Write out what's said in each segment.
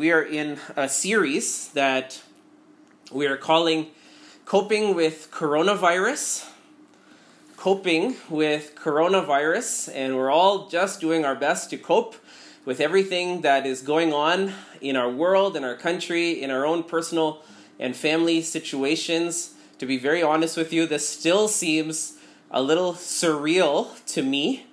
we are in a series that we are calling Coping with Coronavirus. Coping with Coronavirus, and we're all just doing our best to cope with everything that is going on in our world, in our country, in our own personal and family situations. To be very honest with you, this still seems a little surreal to me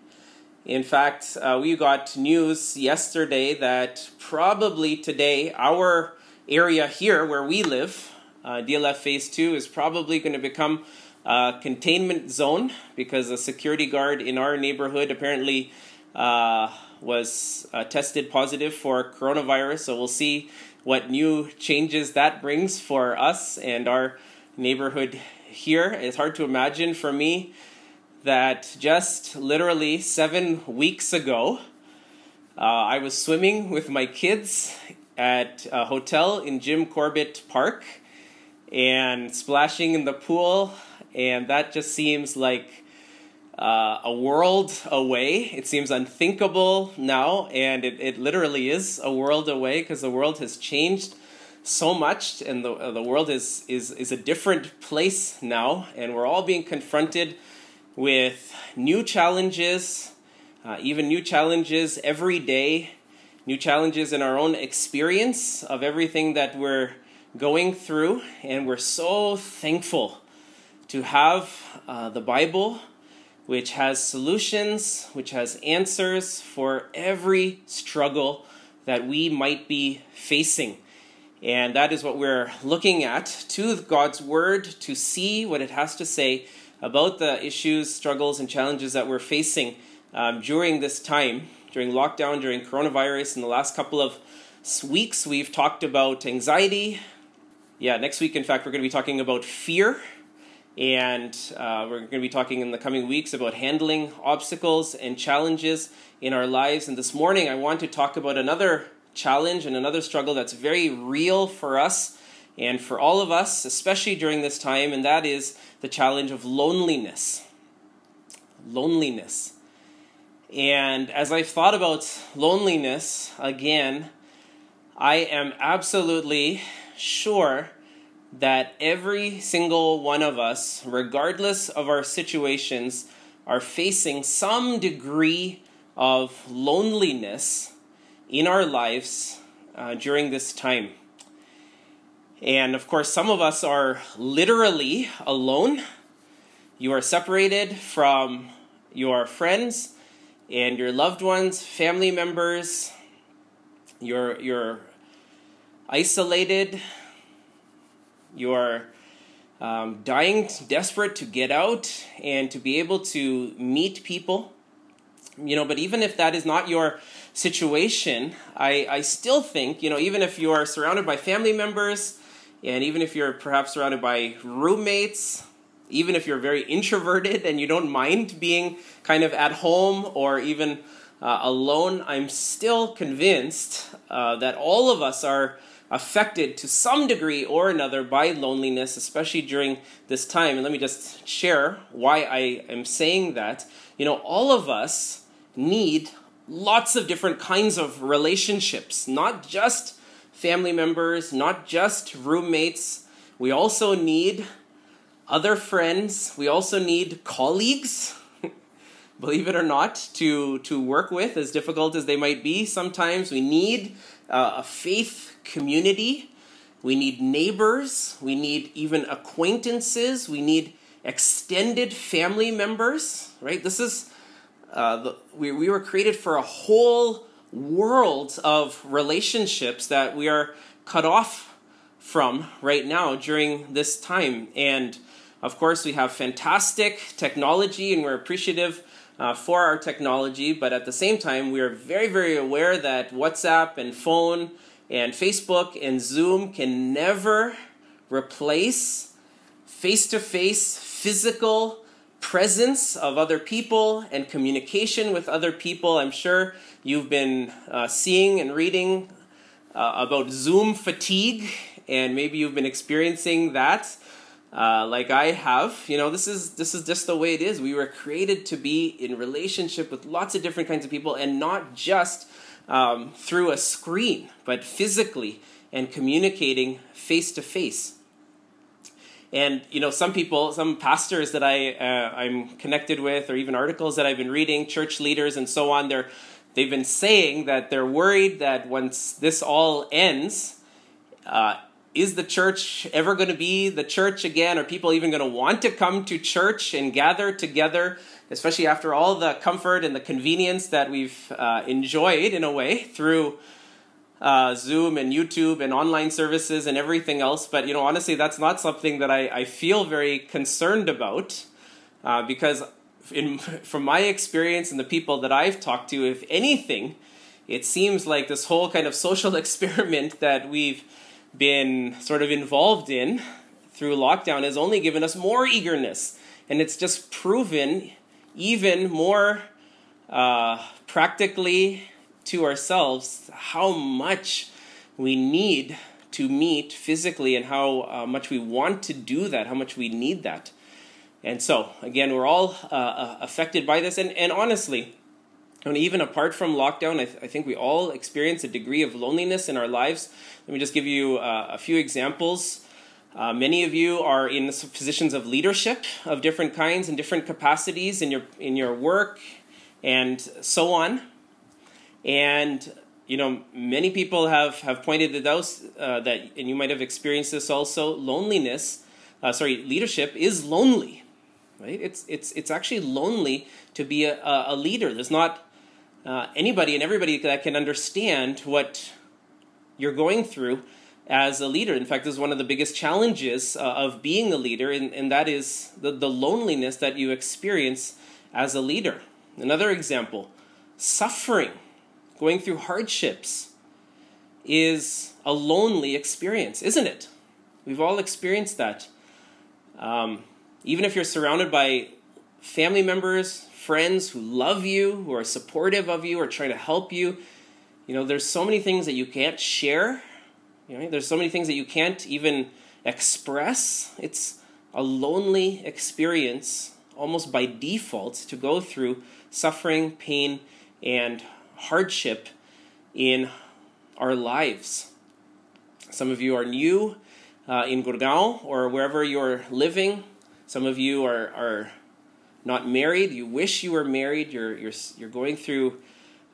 in fact, uh, we got news yesterday that probably today our area here where we live, uh, DLF Phase 2, is probably going to become a containment zone because a security guard in our neighborhood apparently uh, was uh, tested positive for coronavirus. So we'll see what new changes that brings for us and our neighborhood here. It's hard to imagine for me that just literally seven weeks ago, uh, I was swimming with my kids at a hotel in Jim Corbett Park and splashing in the pool, and that just seems like uh, a world away. It seems unthinkable now, and it, it literally is a world away because the world has changed so much, and the, uh, the world is, is, is a different place now, and we're all being confronted with new challenges, uh, even new challenges every day, new challenges in our own experience of everything that we're going through. And we're so thankful to have uh, the Bible, which has solutions, which has answers for every struggle that we might be facing. And that is what we're looking at to God's Word to see what it has to say about the issues, struggles, and challenges that we're facing um, during this time, during lockdown, during coronavirus. In the last couple of weeks, we've talked about anxiety. Yeah, next week, in fact, we're going to be talking about fear. And uh, we're going to be talking in the coming weeks about handling obstacles and challenges in our lives. And this morning, I want to talk about another challenge and another struggle that's very real for us and for all of us, especially during this time, and that is the challenge of loneliness. Loneliness. And as I've thought about loneliness again, I am absolutely sure that every single one of us, regardless of our situations, are facing some degree of loneliness in our lives uh, during this time. And of course, some of us are literally alone. You are separated from your friends and your loved ones, family members. You're, you're isolated. You're um, dying, desperate to get out and to be able to meet people. You know, but even if that is not your situation, I, I still think, you know, even if you are surrounded by family members, and even if you're perhaps surrounded by roommates, even if you're very introverted and you don't mind being kind of at home or even uh, alone, I'm still convinced uh, that all of us are affected to some degree or another by loneliness, especially during this time. And let me just share why I am saying that. You know, all of us need lots of different kinds of relationships, not just family members, not just roommates. We also need other friends. We also need colleagues, believe it or not, to, to work with, as difficult as they might be sometimes. We need uh, a faith community. We need neighbors. We need even acquaintances. We need extended family members, right? This is, uh, the, we, we were created for a whole world of relationships that we are cut off from right now during this time. And of course, we have fantastic technology and we're appreciative uh, for our technology, but at the same time, we are very, very aware that WhatsApp and phone and Facebook and Zoom can never replace face to face physical presence of other people and communication with other people. I'm sure you've been uh, seeing and reading uh, about Zoom fatigue, and maybe you've been experiencing that. Uh, like I have, you know, this is this is just the way it is. We were created to be in relationship with lots of different kinds of people, and not just um, through a screen, but physically and communicating face to face. And you know, some people, some pastors that I uh, I'm connected with, or even articles that I've been reading, church leaders and so on, they're they've been saying that they're worried that once this all ends, uh, is the church ever going to be the church again? Are people even going to want to come to church and gather together, especially after all the comfort and the convenience that we've uh, enjoyed in a way through uh, Zoom and YouTube and online services and everything else. But you know, honestly, that's not something that I, I feel very concerned about uh, because, in, from my experience and the people that I've talked to, if anything, it seems like this whole kind of social experiment that we've been sort of involved in through lockdown has only given us more eagerness, and it's just proven even more uh, practically to ourselves how much we need to meet physically and how uh, much we want to do that, how much we need that. And so, again, we're all uh, uh affected by this. And, and honestly, and even apart from lockdown, I, th- I, think we all experience a degree of loneliness in our lives. Let me just give you uh, a few examples. Uh, many of you are in positions of leadership of different kinds and different capacities in your in your work and so on. And you know, many people have have pointed it out uh, that, and you might have experienced this also. Loneliness, uh, sorry, leadership is lonely, right? It's it's it's actually lonely to be a, a leader. There's not uh, anybody and everybody that can understand what you're going through as a leader. In fact, this is one of the biggest challenges uh, of being a leader, and, and that is the, the loneliness that you experience as a leader. Another example suffering going through hardships is a lonely experience, isn't it? We've all experienced that. Um, even if you're surrounded by family members, friends who love you, who are supportive of you, or trying to help you, you know, there's so many things that you can't share. You know, there's so many things that you can't even express. It's a lonely experience, almost by default, to go through suffering, pain, and hardship in our lives. Some of you are new uh, in Gurgaon or wherever you're living. Some of you are, are not married. You wish you were married. You're, you're, you're going through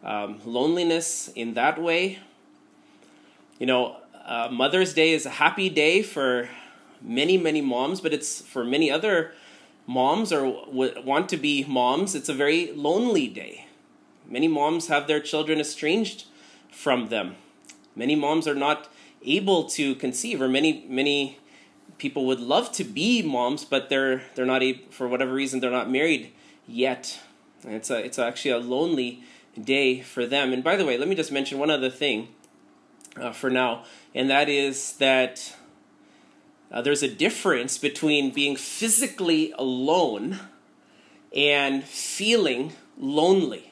um, loneliness in that way. You know, uh, Mother's Day is a happy day for many, many moms, but it's for many other moms or w- want to be moms, it's a very lonely day. Many moms have their children estranged from them. Many moms are not able to conceive, or many many people would love to be moms, but they're they're not able, for whatever reason they're not married yet. And it's a it's actually a lonely day for them. And by the way, let me just mention one other thing uh, for now, and that is that uh, there's a difference between being physically alone and feeling lonely.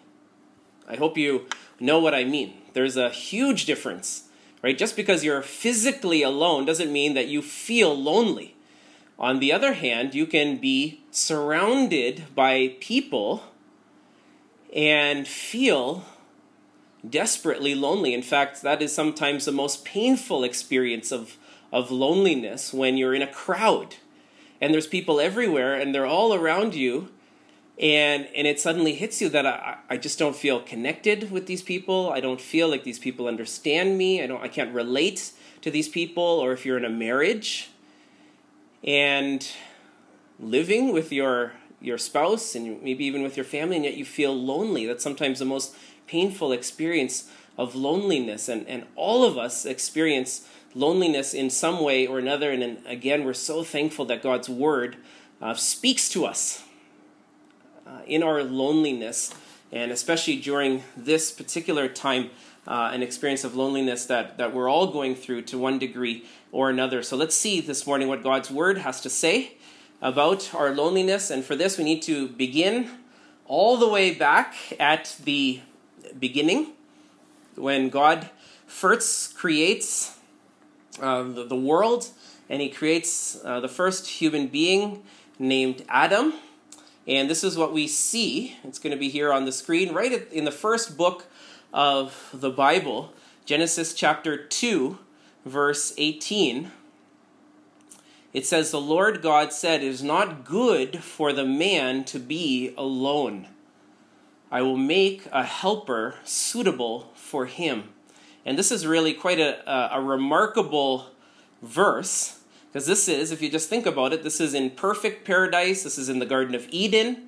I hope you know what I mean. There's a huge difference, right? Just because you're physically alone doesn't mean that you feel lonely. On the other hand, you can be surrounded by people and feel desperately lonely. In fact, that is sometimes the most painful experience of, of loneliness when you're in a crowd and there's people everywhere and they're all around you and and it suddenly hits you that I, I just don't feel connected with these people. I don't feel like these people understand me. I don't i can't relate to these people or if you're in a marriage. And living with your your spouse and maybe even with your family and yet you feel lonely that's sometimes the most painful experience of loneliness. And and all of us experience loneliness in some way or another. And, and again we're so thankful that god's word uh, speaks to us uh, in our loneliness, and especially during this particular time, uh, an experience of loneliness that, that we're all going through to one degree or another. So let's see this morning what God's Word has to say about our loneliness. And for this, we need to begin all the way back at the beginning when God first creates uh, the, the, world and He creates uh, the first human being named Adam. And this is what we see. It's going to be here on the screen, right in the first book of the Bible, Genesis chapter 2, verse 18, it says, The Lord God said, It is not good for the man to be alone. I will make a helper suitable for him. And this is really quite a, a, a remarkable verse because this is, if you just think about it, this is in perfect paradise. This is in the Garden of Eden.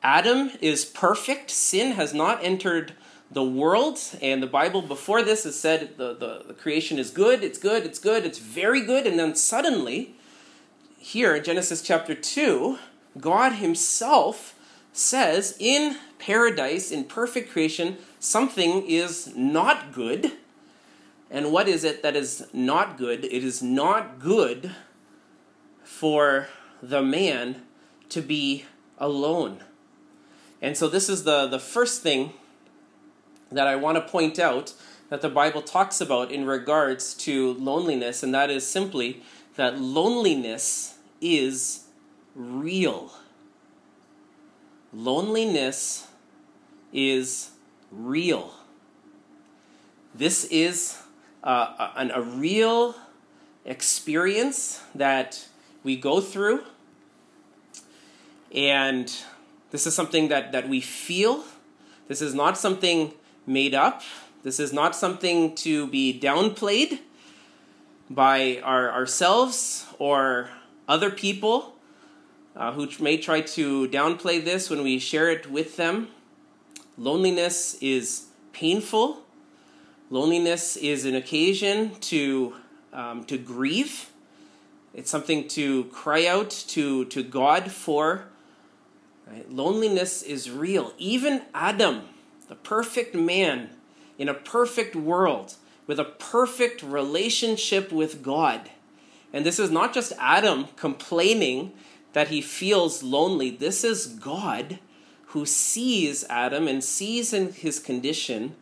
Adam is perfect. Sin has not entered the world. And the Bible before this has said the, the, the creation is good, it's good, it's good, it's very good. And then suddenly, here in Genesis chapter 2, God Himself says in paradise, in perfect creation, something is not good. And what is it that is not good? It is not good for the man to be alone. And so, this is the, the first thing that I want to point out that the Bible talks about in regards to loneliness, and that is simply that loneliness is real. Loneliness is real. This is uh, a, a real experience that we go through. And this is something that, that we feel. This is not something made up. This is not something to be downplayed by our, ourselves or other people uh, who may try to downplay this when we share it with them. Loneliness is painful. Loneliness is an occasion to, um, to grieve. It's something to cry out to, to God for. Right? Loneliness is real. Even Adam, the perfect man in a perfect world, with a perfect relationship with God. And this is not just Adam complaining that he feels lonely. This is God who sees Adam and sees in his condition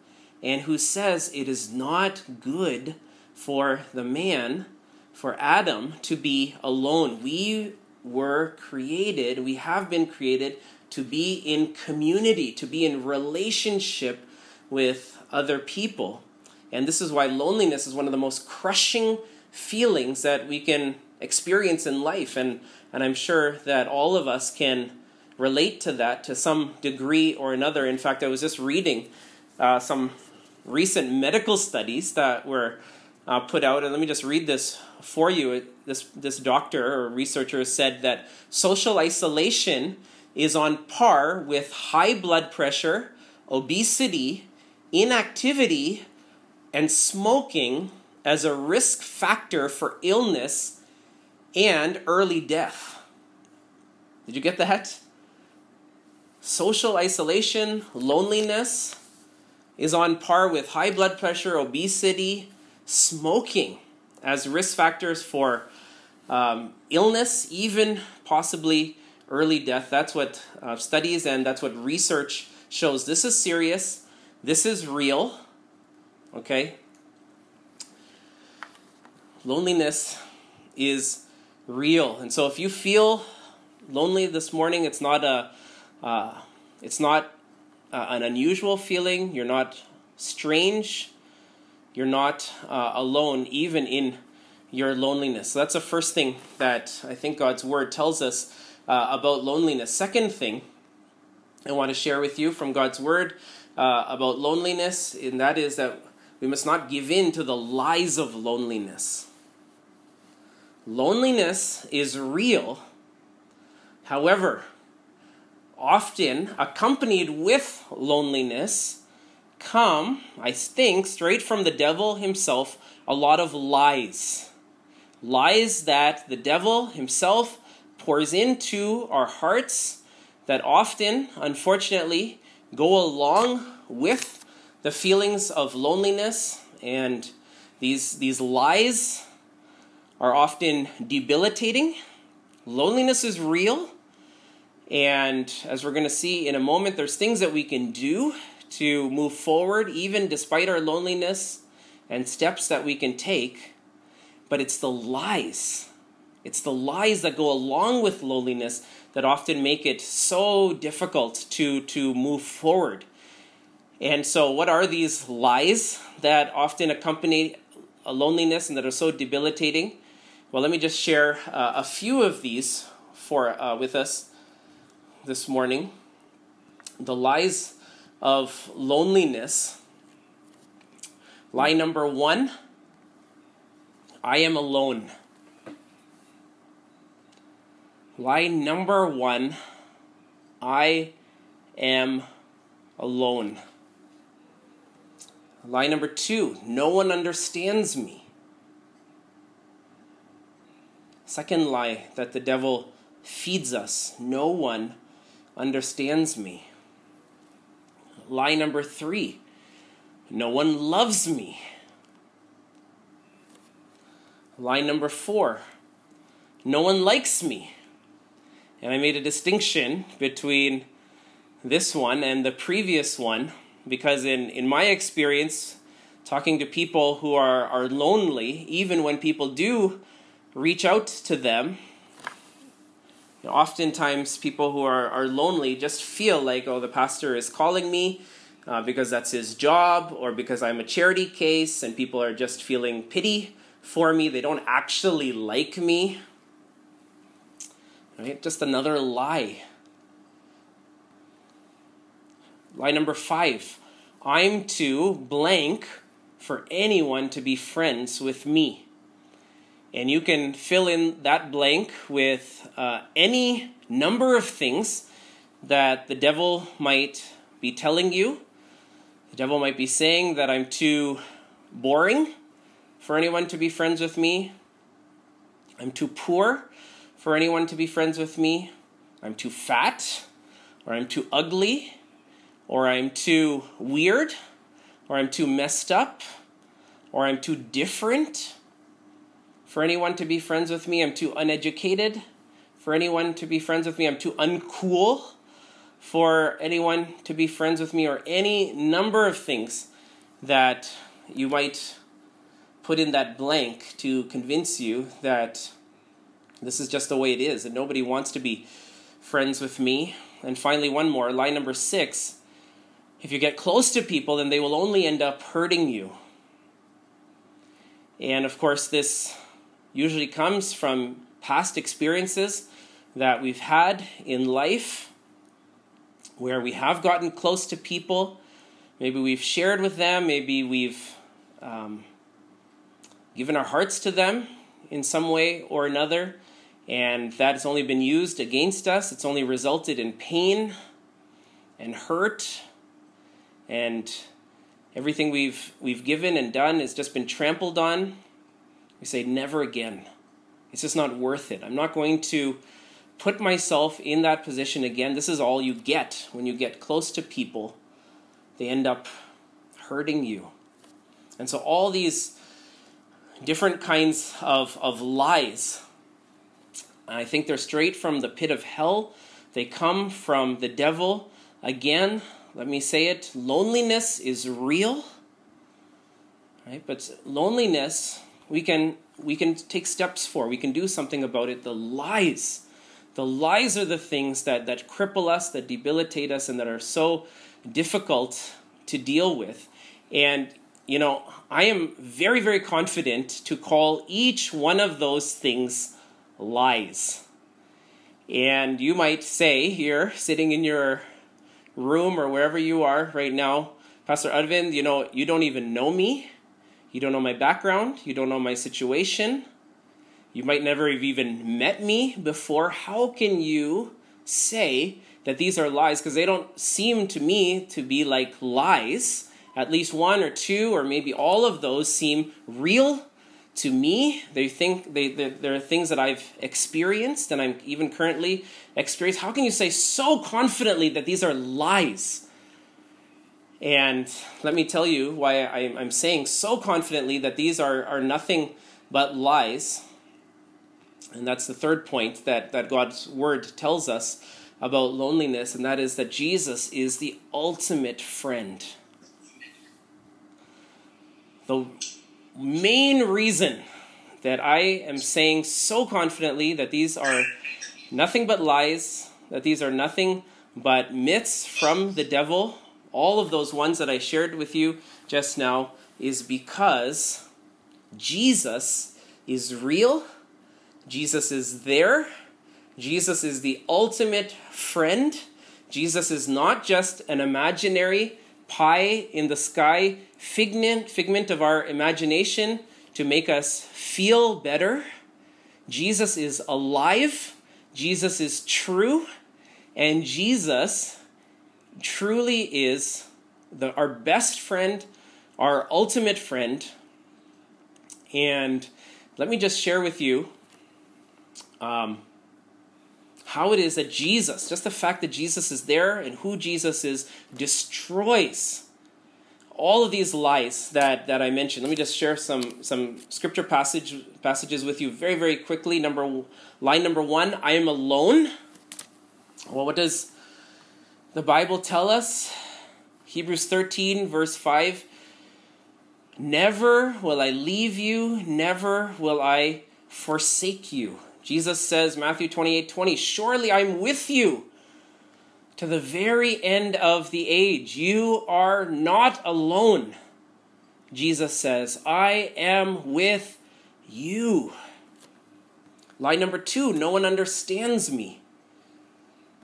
and who says it is not good for the man, for Adam, to be alone. We were created, we have been created to be in community, to be in relationship with other people. And this is why loneliness is one of the most crushing feelings that we can experience in life. And, and I'm sure that all of us can relate to that to some degree or another. In fact, I was just reading uh, some recent medical studies that were uh, put out, and let me just read this for you. This this doctor or researcher said that social isolation is on par with high blood pressure, obesity, inactivity, and smoking as a risk factor for illness and early death. Did you get that? Social isolation, loneliness, is on par with high blood pressure, obesity, smoking as risk factors for um, illness, even possibly early death. That's what uh, studies and that's what research shows. This is serious, this is real. Okay? Loneliness is real. And so if you feel lonely this morning, it's not a uh, it's not uh, an unusual feeling. You're not strange. You're not uh, alone, even in your loneliness. So that's the first thing that I think God's Word tells us uh, about loneliness. Second thing I want to share with you from God's Word uh, about loneliness, and that is that we must not give in to the lies of loneliness. Loneliness is real. However, often accompanied with loneliness, come, I think, straight from the devil himself, a lot of lies. Lies that the devil himself pours into our hearts that often, unfortunately, go along with the feelings of loneliness. And these, these lies are often debilitating. Loneliness is real. And as we're going to see in a moment, there's things that we can do to move forward, even despite our loneliness, and steps that we can take. But it's the lies. It's the lies that go along with loneliness that often make it so difficult to, to move forward. And so, what are these lies that often accompany a loneliness and that are so debilitating? Well, let me just share uh, a few of these for uh, with us this morning. The lies of loneliness. Lie number one I am alone. Lie number one I am alone. Lie number two no one understands me. Second lie that the devil feeds us no one understands me. Lie number three no one loves me. Line number four no one likes me. And I made a distinction between this one and the previous one because, in, in my experience, talking to people who are, are lonely, even when people do reach out to them, you know, oftentimes people who are, are lonely just feel like, oh, the pastor is calling me uh, because that's his job or because I'm a charity case and people are just feeling pity for me. They don't actually like me. Right? Just another lie. Lie number five I'm too blank for anyone to be friends with me. And you can fill in that blank with uh, any number of things that the devil might be telling you. The devil might be saying that I'm too boring for anyone to be friends with me. I'm too poor for anyone to be friends with me. I'm too fat, or I'm too ugly, or I'm too weird, or I'm too messed up, or I'm too different for anyone to be friends with me. I'm too uneducated for anyone to be friends with me. I'm too uncool for anyone to be friends with me, or any number of things that you might put in that blank to convince you that this is just the way it is and nobody wants to be friends with me. And finally, one more, line number six. If you get close to people, then they will only end up hurting you. And of course, this usually comes from past experiences that we've had in life where we have gotten close to people. Maybe we've shared with them, maybe we've um, given our hearts to them in some way or another, and that has only been used against us. It's only resulted in pain and hurt, and everything we've we've given and done has just been trampled on. We say never again. It's just not worth it. I'm not going to put myself in that position again. This is all you get when you get close to people. They end up hurting you. And so all these different kinds of, of lies. I think they're straight from the pit of hell. They come from the devil. Again, let me say it loneliness is real. Right? But loneliness, we can we can take steps for. We can do something about it. The lies. The lies are the things that, that cripple us, that debilitate us, and that are so difficult to deal with. And you know, I am very, very confident to call each one of those things lies. And you might say here, sitting in your room or wherever you are right now, Pastor Arvind, you know, you don't even know me. You don't know my background. You don't know my situation. You might never have even met me before. How can you say that these are lies? Because they don't seem to me to be like lies at least one or two or maybe all of those seem real to me. They think they, they there are things that I've experienced and I'm even currently experiencing. How can you say so confidently that these are lies? And let me tell you why I'm saying so confidently that these are, are nothing but lies. And that's the third point that, that God's word tells us about loneliness, and that is that Jesus is the ultimate friend the main reason that I am saying so confidently that these are nothing but lies, that these are nothing but myths from the devil, all of those ones that I shared with you just now is because Jesus is real, Jesus is there, Jesus is the ultimate friend. Jesus is not just an imaginary pie in the sky figment, figment of our imagination to make us feel better. Jesus is alive, Jesus is true, and Jesus truly is the, our best friend, our ultimate friend. And let me just share with you um, how it is that Jesus, just the fact that Jesus is there and who Jesus is, destroys all of these lies that, that I mentioned. Let me just share some, some scripture passage, passages with you very, very quickly. Number line number one, I am alone. Well, what does the Bible tell us? Hebrews 13, verse 5. Never will I leave you, never will I forsake you. Jesus says, Matthew 28 20, Surely I'm with you to the very end of the age. You are not alone. Jesus says, I am with you. Line number two, no one understands me.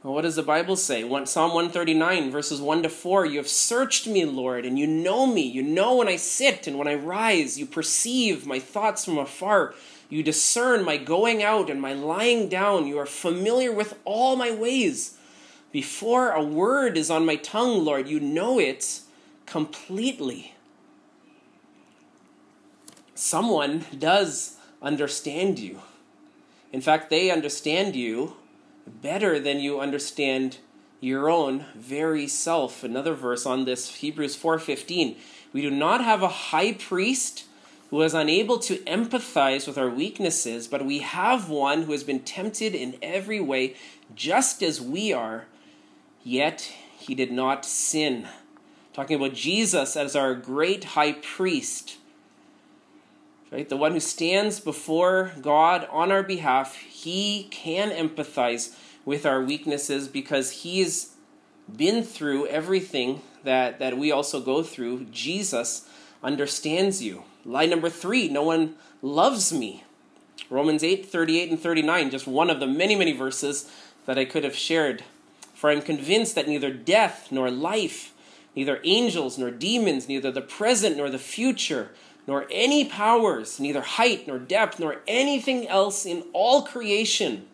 Well, what does the Bible say? Psalm 139, verses 1 to 4 You have searched me, Lord, and you know me. You know when I sit and when I rise. You perceive my thoughts from afar. You discern my going out and my lying down. You are familiar with all my ways. Before a word is on my tongue, Lord, you know it completely. Someone does understand you. In fact, they understand you better than you understand your own very self. Another verse on this, Hebrews 4:15. We do not have a high priest who is unable to empathize with our weaknesses, but we have one who has been tempted in every way just as we are, yet he did not sin. Talking about Jesus as our great high priest. Right? The one who stands before God on our behalf, he can empathize with our weaknesses because he's been through everything that, that we also go through. Jesus understands you. Lie number three no one loves me. Romans 8 38 and 39, just one of the many, many verses that I could have shared for I am convinced that neither death nor life, neither angels nor demons, neither the present nor the future, nor any powers, neither height nor depth, nor anything else in all creation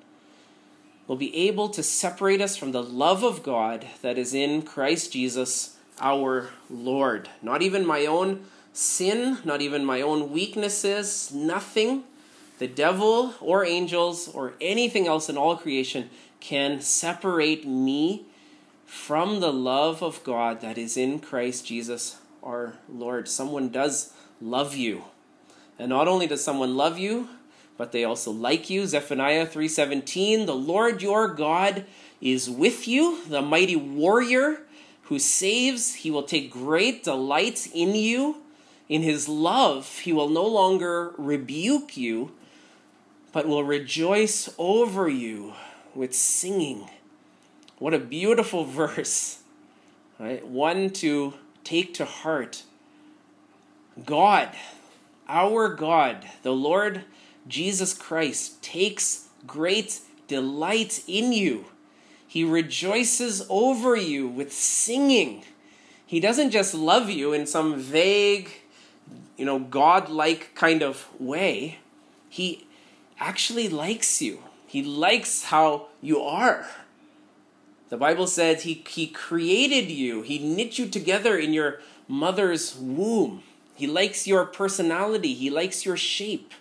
will be able to separate us from the love of God that is in Christ Jesus our Lord. Not even my own sin, not even my own weaknesses, nothing, the devil or angels or anything else in all creation can separate me from the love of God that is in Christ Jesus our Lord. Someone does love you. And not only does someone love you, but they also like you. Zephaniah 3:17, "The Lord your God is with you, the mighty warrior who saves. He will take great delight in you. In his love, he will no longer rebuke you, but will rejoice over you with singing. What a beautiful verse. Right? One to take to heart. God, our God, the Lord Jesus Christ, takes great delight in you. He rejoices over you with singing. He doesn't just love you in some vague, you know, God-like kind of way. He actually likes you. He likes how you are. The Bible says he, he created you, He knit you together in your mother's womb. He likes your personality, He likes your shape,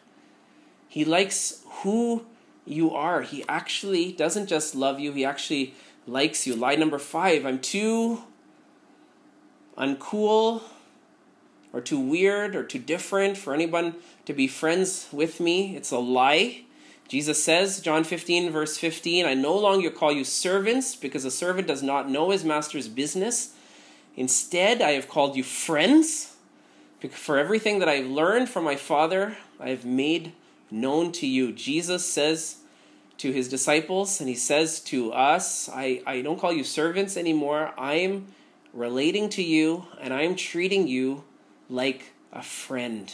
He likes who you are. He actually doesn't just love you, He actually likes you. Lie number five I'm too uncool or too weird or too different for anyone to be friends with me. It's a lie. Jesus says, John 15, verse 15, I no longer call you servants because a servant does not know his master's business. Instead, I have called you friends. For everything that I've learned from my Father, I have made known to you. Jesus says to his disciples, and he says to us, I, I don't call you servants anymore. I'm relating to you and I'm treating you like a friend.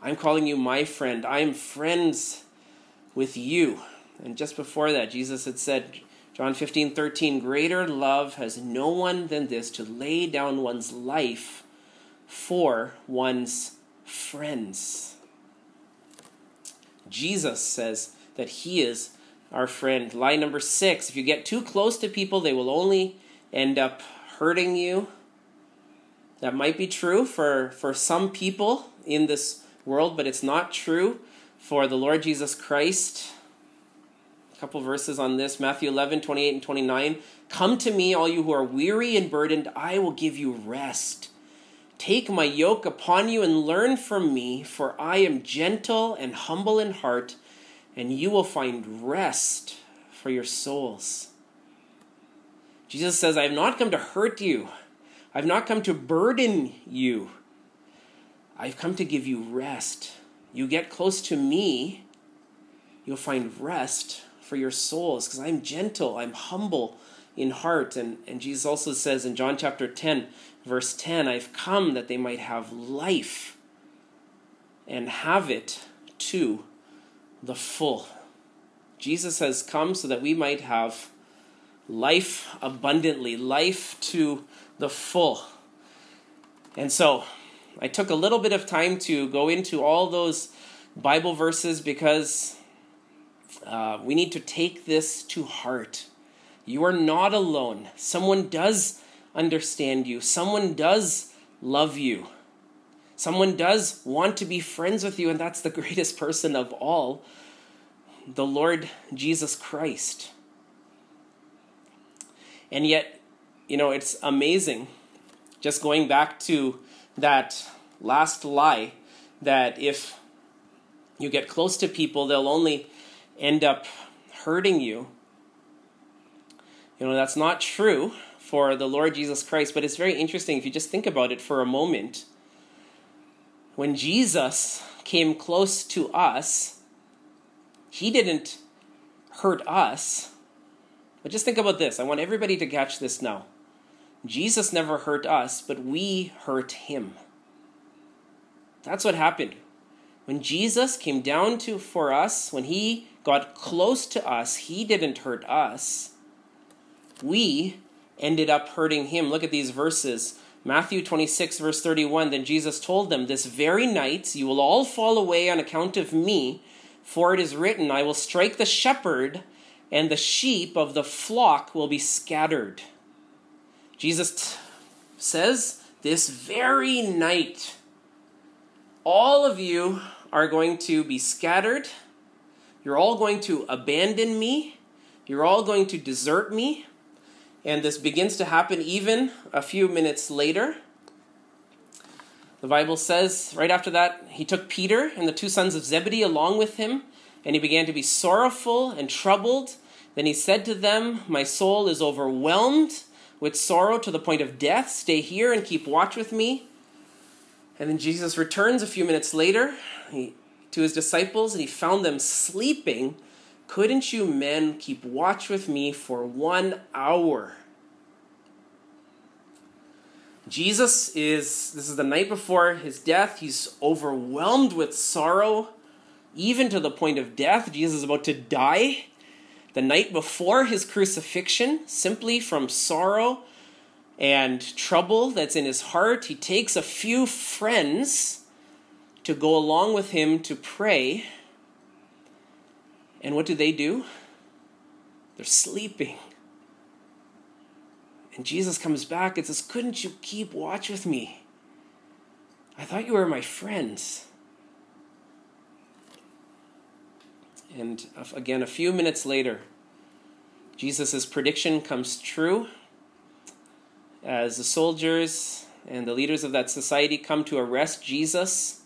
I'm calling you my friend. I'm friends with you. And just before that, Jesus had said, John 15, 13, greater love has no one than this to lay down one's life for one's friends. Jesus says that he is our friend. Lie number six if you get too close to people, they will only end up hurting you. That might be true for, for some people in this world, but it's not true for the Lord Jesus Christ. A couple verses on this Matthew 11, 28 and 29. Come to me, all you who are weary and burdened, I will give you rest. Take my yoke upon you and learn from me, for I am gentle and humble in heart, and you will find rest for your souls. Jesus says, I have not come to hurt you. I've not come to burden you. I've come to give you rest. You get close to me, you'll find rest for your souls because I'm gentle, I'm humble in heart. And, and Jesus also says in John chapter 10, verse 10, I've come that they might have life and have it to the full. Jesus has come so that we might have life abundantly, life to the full. And so I took a little bit of time to go into all those Bible verses because uh, we need to take this to heart. You are not alone. Someone does understand you, someone does love you. Someone does want to be friends with you, and that's the greatest person of all the Lord Jesus Christ. And yet, you know, it's amazing. Just going back to that last lie that if you get close to people, they'll only end up hurting you. You know, that's not true for the Lord Jesus Christ, but it's very interesting if you just think about it for a moment. When Jesus came close to us, he didn't hurt us but just think about this. I want everybody to catch this now. Jesus never hurt us, but we hurt him. That's what happened. When Jesus came down to for us, when he got close to us, he didn't hurt us. We ended up hurting him. Look at these verses. Matthew 26, verse 31. Then Jesus told them, This very night you will all fall away on account of me, for it is written, I will strike the shepherd and the sheep of the flock will be scattered. Jesus t- says, This very night, all of you are going to be scattered. You're all going to abandon me. You're all going to desert me. And this begins to happen even a few minutes later. The Bible says, right after that, he took Peter and the two sons of Zebedee along with him and he began to be sorrowful and troubled. Then he said to them, My soul is overwhelmed with sorrow to the point of death. Stay here and keep watch with me. And then Jesus returns a few minutes later to his disciples and he found them sleeping. Couldn't you men keep watch with me for one hour? Jesus is, this is the night before his death. He's overwhelmed with sorrow even to the point of death. Jesus is about to die the night before his crucifixion, simply from sorrow and trouble that's in his heart. He takes a few friends to go along with him to pray. And what do they do? They're sleeping. And Jesus comes back and says, Couldn't you keep watch with me? I thought you were my friends. And again, a few minutes later, Jesus' prediction comes true as the soldiers and the leaders of that society come to arrest Jesus.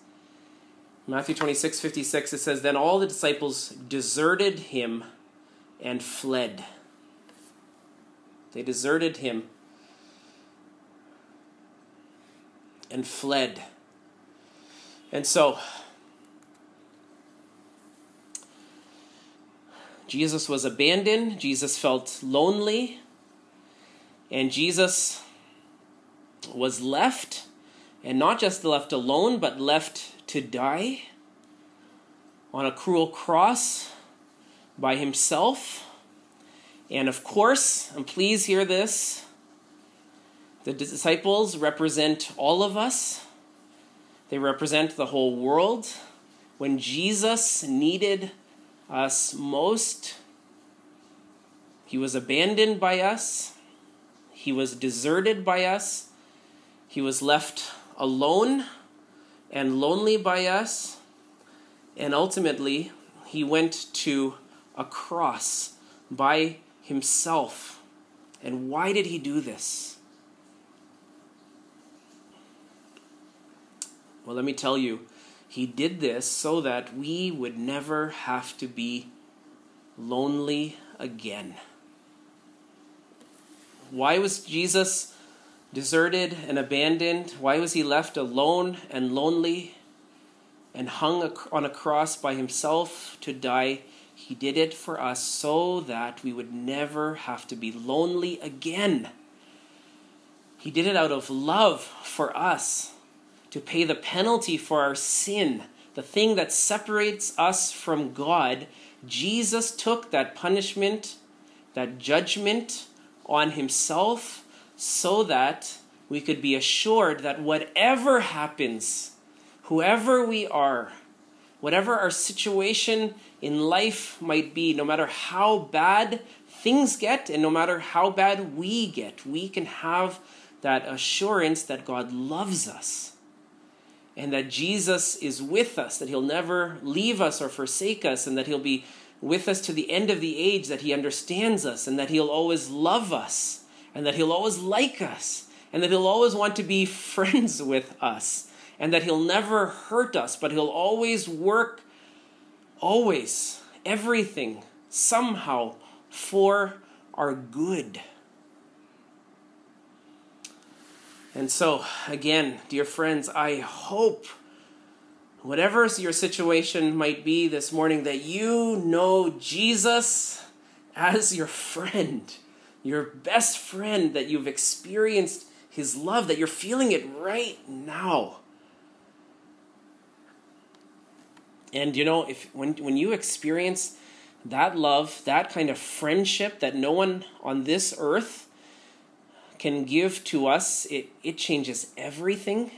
Matthew 26, 56, it says, Then all the disciples deserted him and fled. They deserted him and fled. And so, Jesus was abandoned, Jesus felt lonely, And Jesus was left, and not just left alone, but left to die on a cruel cross by himself. And of course, and please hear this, the disciples represent all of us. They represent the whole world. When Jesus needed us most, he was abandoned by us. He was deserted by us. He was left alone and lonely by us. And ultimately, he went to a cross by himself. And why did he do this? Well, let me tell you, he did this so that we would never have to be lonely again. Why was Jesus deserted and abandoned? Why was he left alone and lonely and hung on a cross by himself to die? He did it for us so that we would never have to be lonely again. He did it out of love for us to pay the penalty for our sin, the thing that separates us from God. Jesus took that punishment, that judgment on himself so that we could be assured that whatever happens, whoever we are, whatever our situation in life might be, no matter how bad things get and no matter how bad we get, we can have that assurance that God loves us and that Jesus is with us, that He'll never leave us or forsake us, and that He'll be with us to the end of the age, that He understands us, and that He'll always love us, and that He'll always like us, and that He'll always want to be friends with us and that He'll never hurt us, but He'll always work, always, everything, somehow, for our good. And so, again, dear friends, I hope, whatever your situation might be this morning, that you know Jesus as your friend, your best friend, that you've experienced his love, that you're feeling it right now. And you know, if when when you experience that love, that kind of friendship that no one on this earth can give to us, it, it changes everything.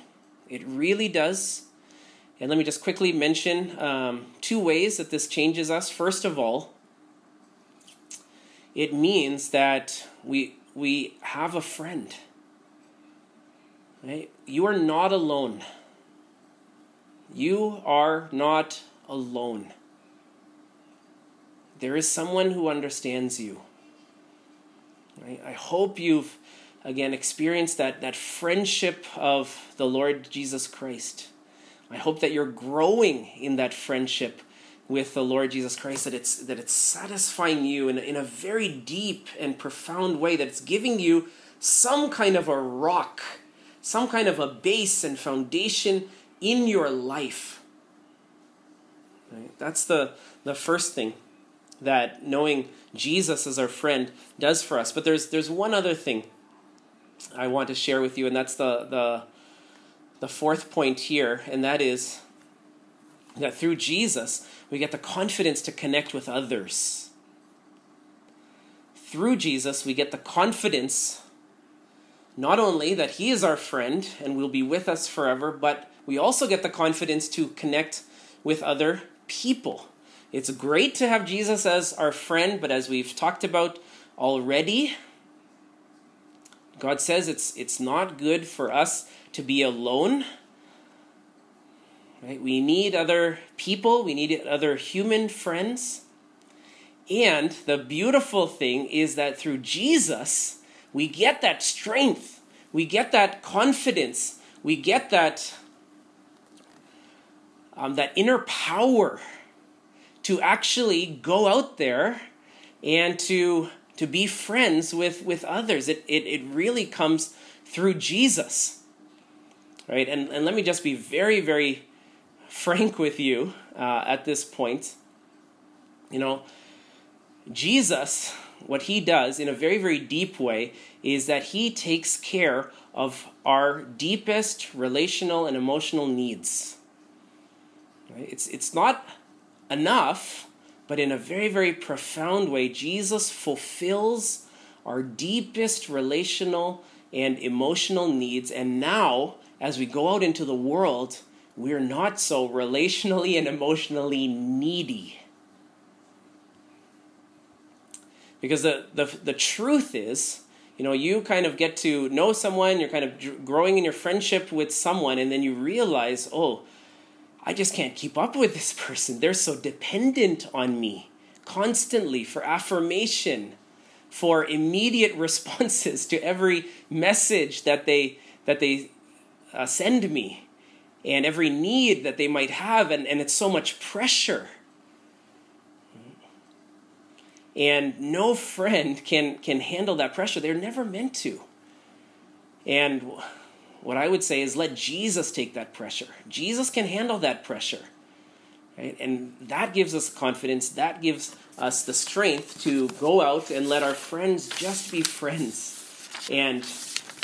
It really does. And let me just quickly mention um, two ways that this changes us. First of all, it means that we, we have a friend. Right? You are not alone. You are not alone. There is someone who understands you. Right? I hope you've, again, experienced that, that friendship of the Lord Jesus Christ. I hope that you're growing in that friendship with the Lord Jesus Christ, that it's, that it's satisfying you in, in a very deep and profound way, that it's giving you some kind of a rock, some kind of a base and foundation in your life. Right? That's the, the first thing that knowing Jesus as our friend does for us. But there's, there's one other thing I want to share with you, and that's the, the, the fourth point here, and that is that through Jesus, we get the confidence to connect with others. Through Jesus, we get the confidence not only that He is our friend and will be with us forever, but we also get the confidence to connect with other people. It's great to have Jesus as our friend, but as we've talked about already, God says it's it's not good for us to be alone. Right? We need other people, we need other human friends. And the beautiful thing is that through Jesus, we get that strength, we get that confidence, we get that um, that inner power to actually go out there and to to be friends with with others. It it, it really comes through Jesus. Right? And and let me just be very, very frank with you uh, at this point. You know, Jesus what he does in a very, very deep way is that he takes care of our deepest relational and emotional needs. Right? It's, it's not enough, but in a very, very profound way, Jesus fulfills our deepest relational and emotional needs. And now, as we go out into the world, we're not so relationally and emotionally needy. Because the, the, the truth is, you know, you kind of get to know someone, you're kind of growing in your friendship with someone, and then you realize, oh, I just can't keep up with this person. They're so dependent on me constantly for affirmation, for immediate responses to every message that they that they uh, send me, and every need that they might have, and, and it's so much pressure. And no friend can can handle that pressure. They're never meant to. And what I would say is let Jesus take that pressure. Jesus can handle that pressure. Right? And that gives us confidence, that gives us the strength to go out and let our friends just be friends. And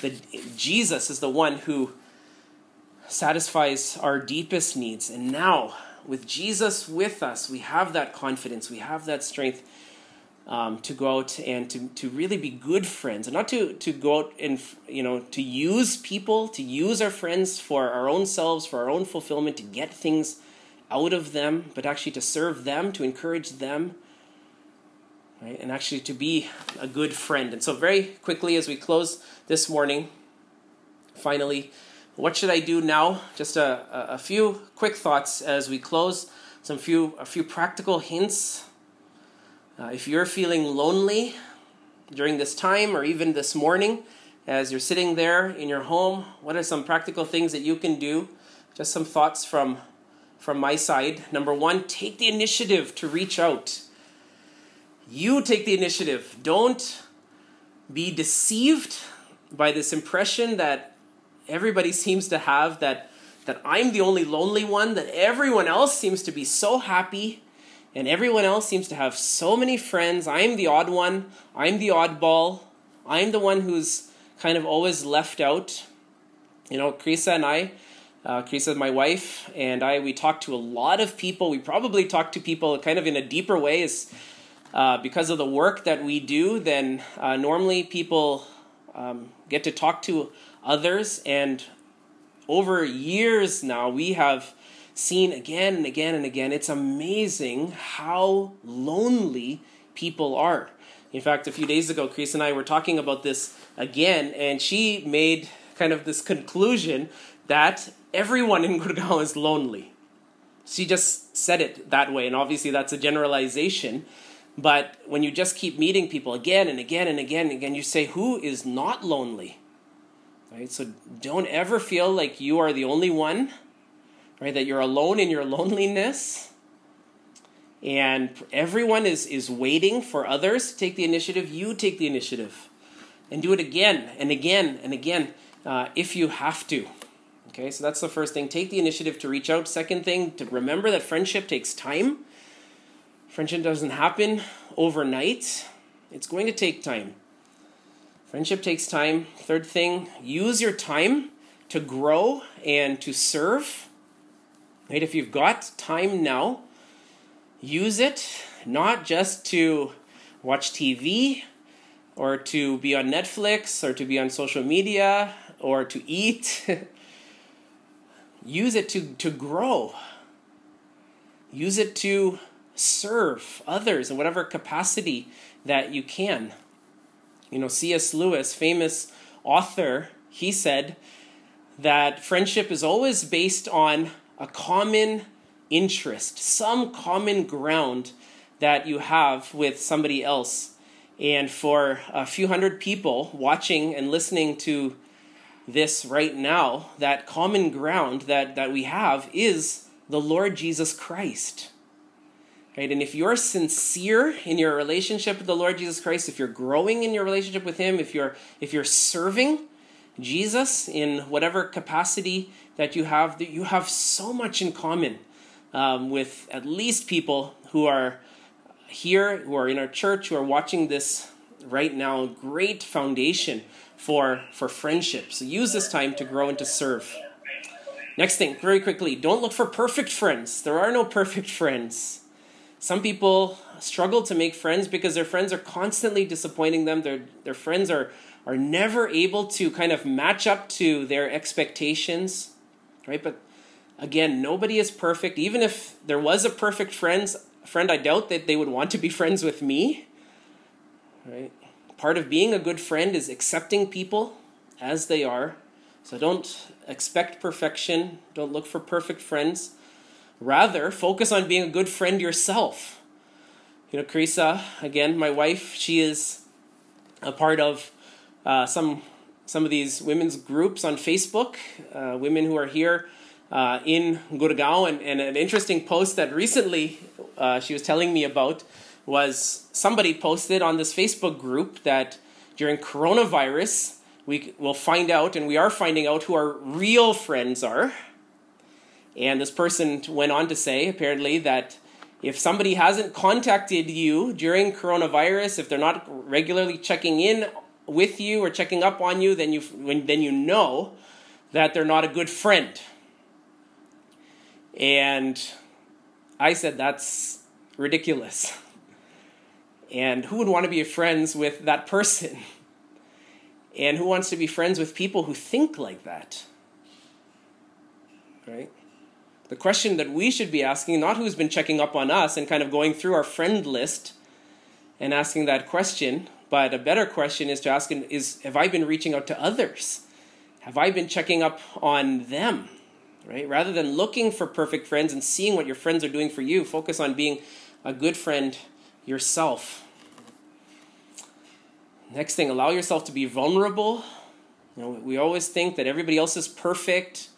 the, Jesus is the one who satisfies our deepest needs. And now, with Jesus with us, we have that confidence, we have that strength um, to go out and to, to really be good friends. And not to, to go out and you know to use people to use our friends for our own selves for our own fulfillment to get things out of them but actually to serve them to encourage them right? And actually to be a good friend. And so very quickly as we close this morning finally what should i do now just a, a few quick thoughts as we close some few a few practical hints uh, if you're feeling lonely during this time or even this morning, as you're sitting there in your home, what are some practical things that you can do? Just some thoughts from from my side. Number one, take the initiative to reach out. You take the initiative. Don't be deceived by this impression that everybody seems to have that that I'm the only lonely one, that everyone else seems to be so happy and everyone else seems to have so many friends. I'm the odd one. I'm the oddball. I'm the one who's kind of always left out. You know, Krisa and I, uh, Krisa, my wife, and I, we talk to a lot of people. We probably talk to people kind of in a deeper way, uh, because of the work that we do. Then uh, normally people um, get to talk to others, and over years now we have seen again and again and again. It's amazing how lonely people are. In fact, a few days ago, Chris and I were talking about this again, and she made kind of this conclusion that everyone in Gurgaon is lonely. She just said it that way, and obviously that's a generalization. But when you just keep meeting people again and again and again and again, you say, Who is not lonely? Right? So don't ever feel like you are the only one right? That you're alone in your loneliness. And everyone is, is waiting for others to take the initiative. You take the initiative and do it again and again and again uh, if you have to. Okay, so that's the first thing. Take the initiative to reach out. Second thing, to remember that friendship takes time. Friendship doesn't happen overnight, it's going to take time. Friendship takes time. Third thing, use your time to grow and to serve. Right? If you've got time now, use it not just to watch TV or to be on Netflix or to be on social media or to eat. use it to, to grow. Use it to serve others in whatever capacity that you can. You know, C.S. Lewis, famous author, he said that friendship is always based on a common interest, some common ground that you have with somebody else. And for a few hundred people watching and listening to this right now, that common ground that, that we have is the Lord Jesus Christ. Right? And if you're sincere in your relationship with the Lord Jesus Christ, if you're growing in your relationship with Him, if you're if you're serving, Jesus in whatever capacity that you have, that you have so much in common um, with at least people who are here, who are in our church, who are watching this right now, great foundation for, for friendship. So use this time to grow and to serve. Next thing, very quickly, don't look for perfect friends. There are no perfect friends. Some people struggle to make friends because their friends are constantly disappointing them. Their, their friends are, are never able to kind of match up to their expectations, right? But again, nobody is perfect. Even if there was a perfect friends, friend, I doubt that they would want to be friends with me, right? Part of being a good friend is accepting people as they are. So don't expect perfection. Don't look for perfect friends. Rather, focus on being a good friend yourself. You know, Carissa, again, my wife, she is a part of uh, some some of these women's groups on Facebook, uh, women who are here uh, in Gurgaon. And, and, an interesting post that recently uh, she was telling me about was somebody posted on this Facebook group that during coronavirus, we will find out, and we are finding out who our real friends are. And this person went on to say, apparently, that if somebody hasn't contacted you during coronavirus, if they're not regularly checking in with you or checking up on you, then you then you know that they're not a good friend. And I said that's ridiculous. And who would want to be friends with that person? And who wants to be friends with people who think like that? Right? The question that we should be asking, not who's been checking up on us and kind of going through our friend list and asking that question, but a better question is to ask is have I been reaching out to others? Have I been checking up on them? Right? Rather than looking for perfect friends and seeing what your friends are doing for you, focus on being a good friend yourself. Next thing, allow yourself to be vulnerable. You know, we always think that everybody else is perfect,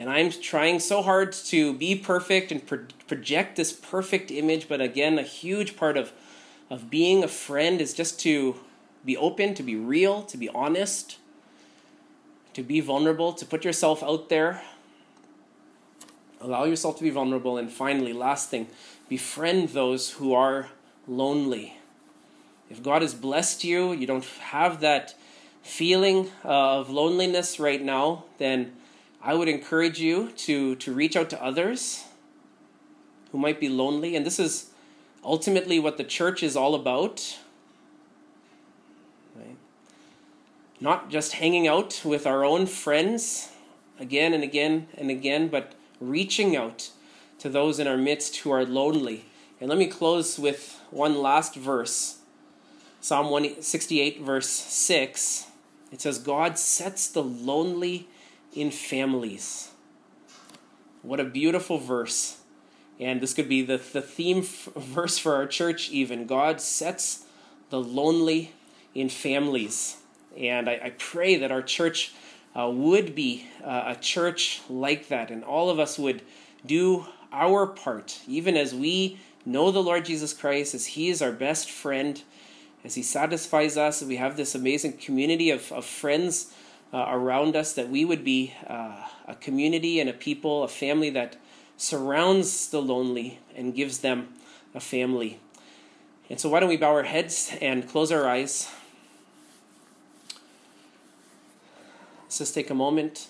and I'm trying so hard to be perfect and pro- project this perfect image. But again, a huge part of, of being a friend is just to be open, to be real, to be honest, to be vulnerable, to put yourself out there. Allow yourself to be vulnerable. And finally, last thing, befriend those who are lonely. If God has blessed you, you don't have that feeling uh, of loneliness right now, then I would encourage you to, to reach out to others who might be lonely. And this is ultimately what the church is all about. Right? Not just hanging out with our own friends again and again and again, but reaching out to those in our midst who are lonely. And let me close with one last verse Psalm 168, verse 6, it says, God sets the lonely in families. What a beautiful verse. And this could be the, the theme f- verse for our church, even. God sets the lonely in families. And I, I pray that our church uh, would be uh, a church like that, and all of us would do our part, even as we know the Lord Jesus Christ, as He is our best friend as He satisfies us, we have this amazing community of, of friends uh, around us, that we would be uh, a community and a people, a family that surrounds the lonely and gives them a family. And so, why don't we bow our heads and close our eyes? Let's just take a moment.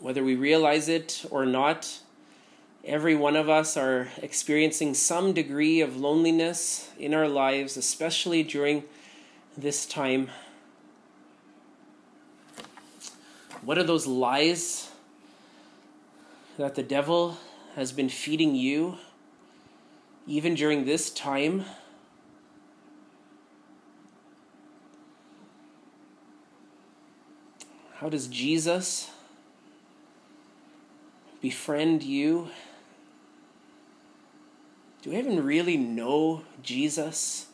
Whether we realize it or not, Every one of us are experiencing some degree of loneliness in our lives, especially during this time. What are those lies that the devil has been feeding you even during this time? How does Jesus befriend you do you even really know Jesus?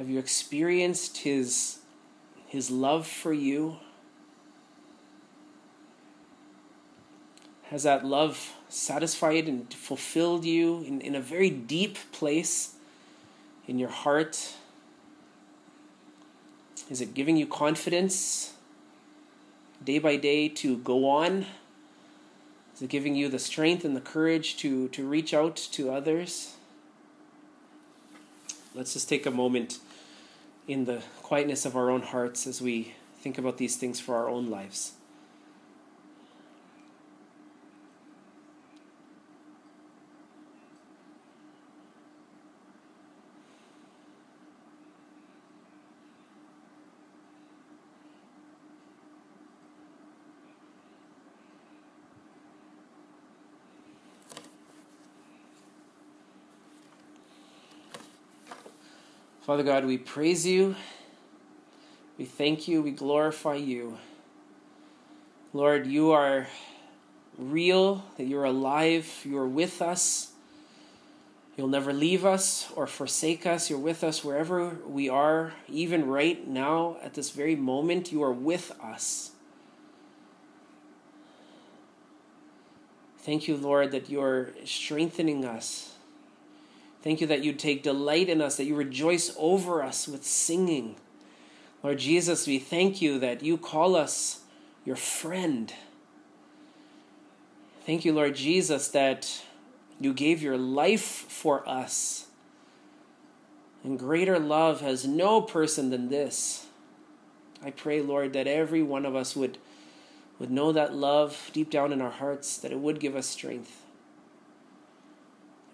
Have you experienced his, his love for you? Has that love satisfied and fulfilled you in, in a very deep place in your heart? Is it giving you confidence day by day to go on? Is it giving you the strength and the courage to, to reach out to others? Let's just take a moment in the quietness of our own hearts as we think about these things for our own lives. Father God, we praise you. We thank you. We glorify you. Lord, you are real, that you're alive, you're with us. You'll never leave us or forsake us. You're with us wherever we are, even right now, at this very moment, you are with us. Thank you, Lord, that you're strengthening us Thank you that you take delight in us, that you rejoice over us with singing. Lord Jesus, we thank you that you call us your friend. Thank you, Lord Jesus, that you gave your life for us. And greater love has no person than this. I pray, Lord, that every one of us would, would know that love deep down in our hearts, that it would give us strength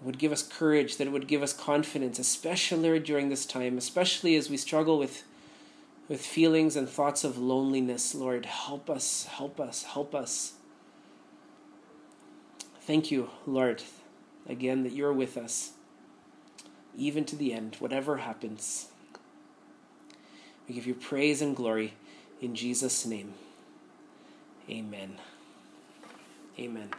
would give us courage, that it would give us confidence, especially during this time, especially as we struggle with, with feelings and thoughts of loneliness. Lord, help us, help us, help us. Thank you, Lord, again, that you're with us, even to the end, whatever happens. We give you praise and glory in Jesus' name. Amen. Amen.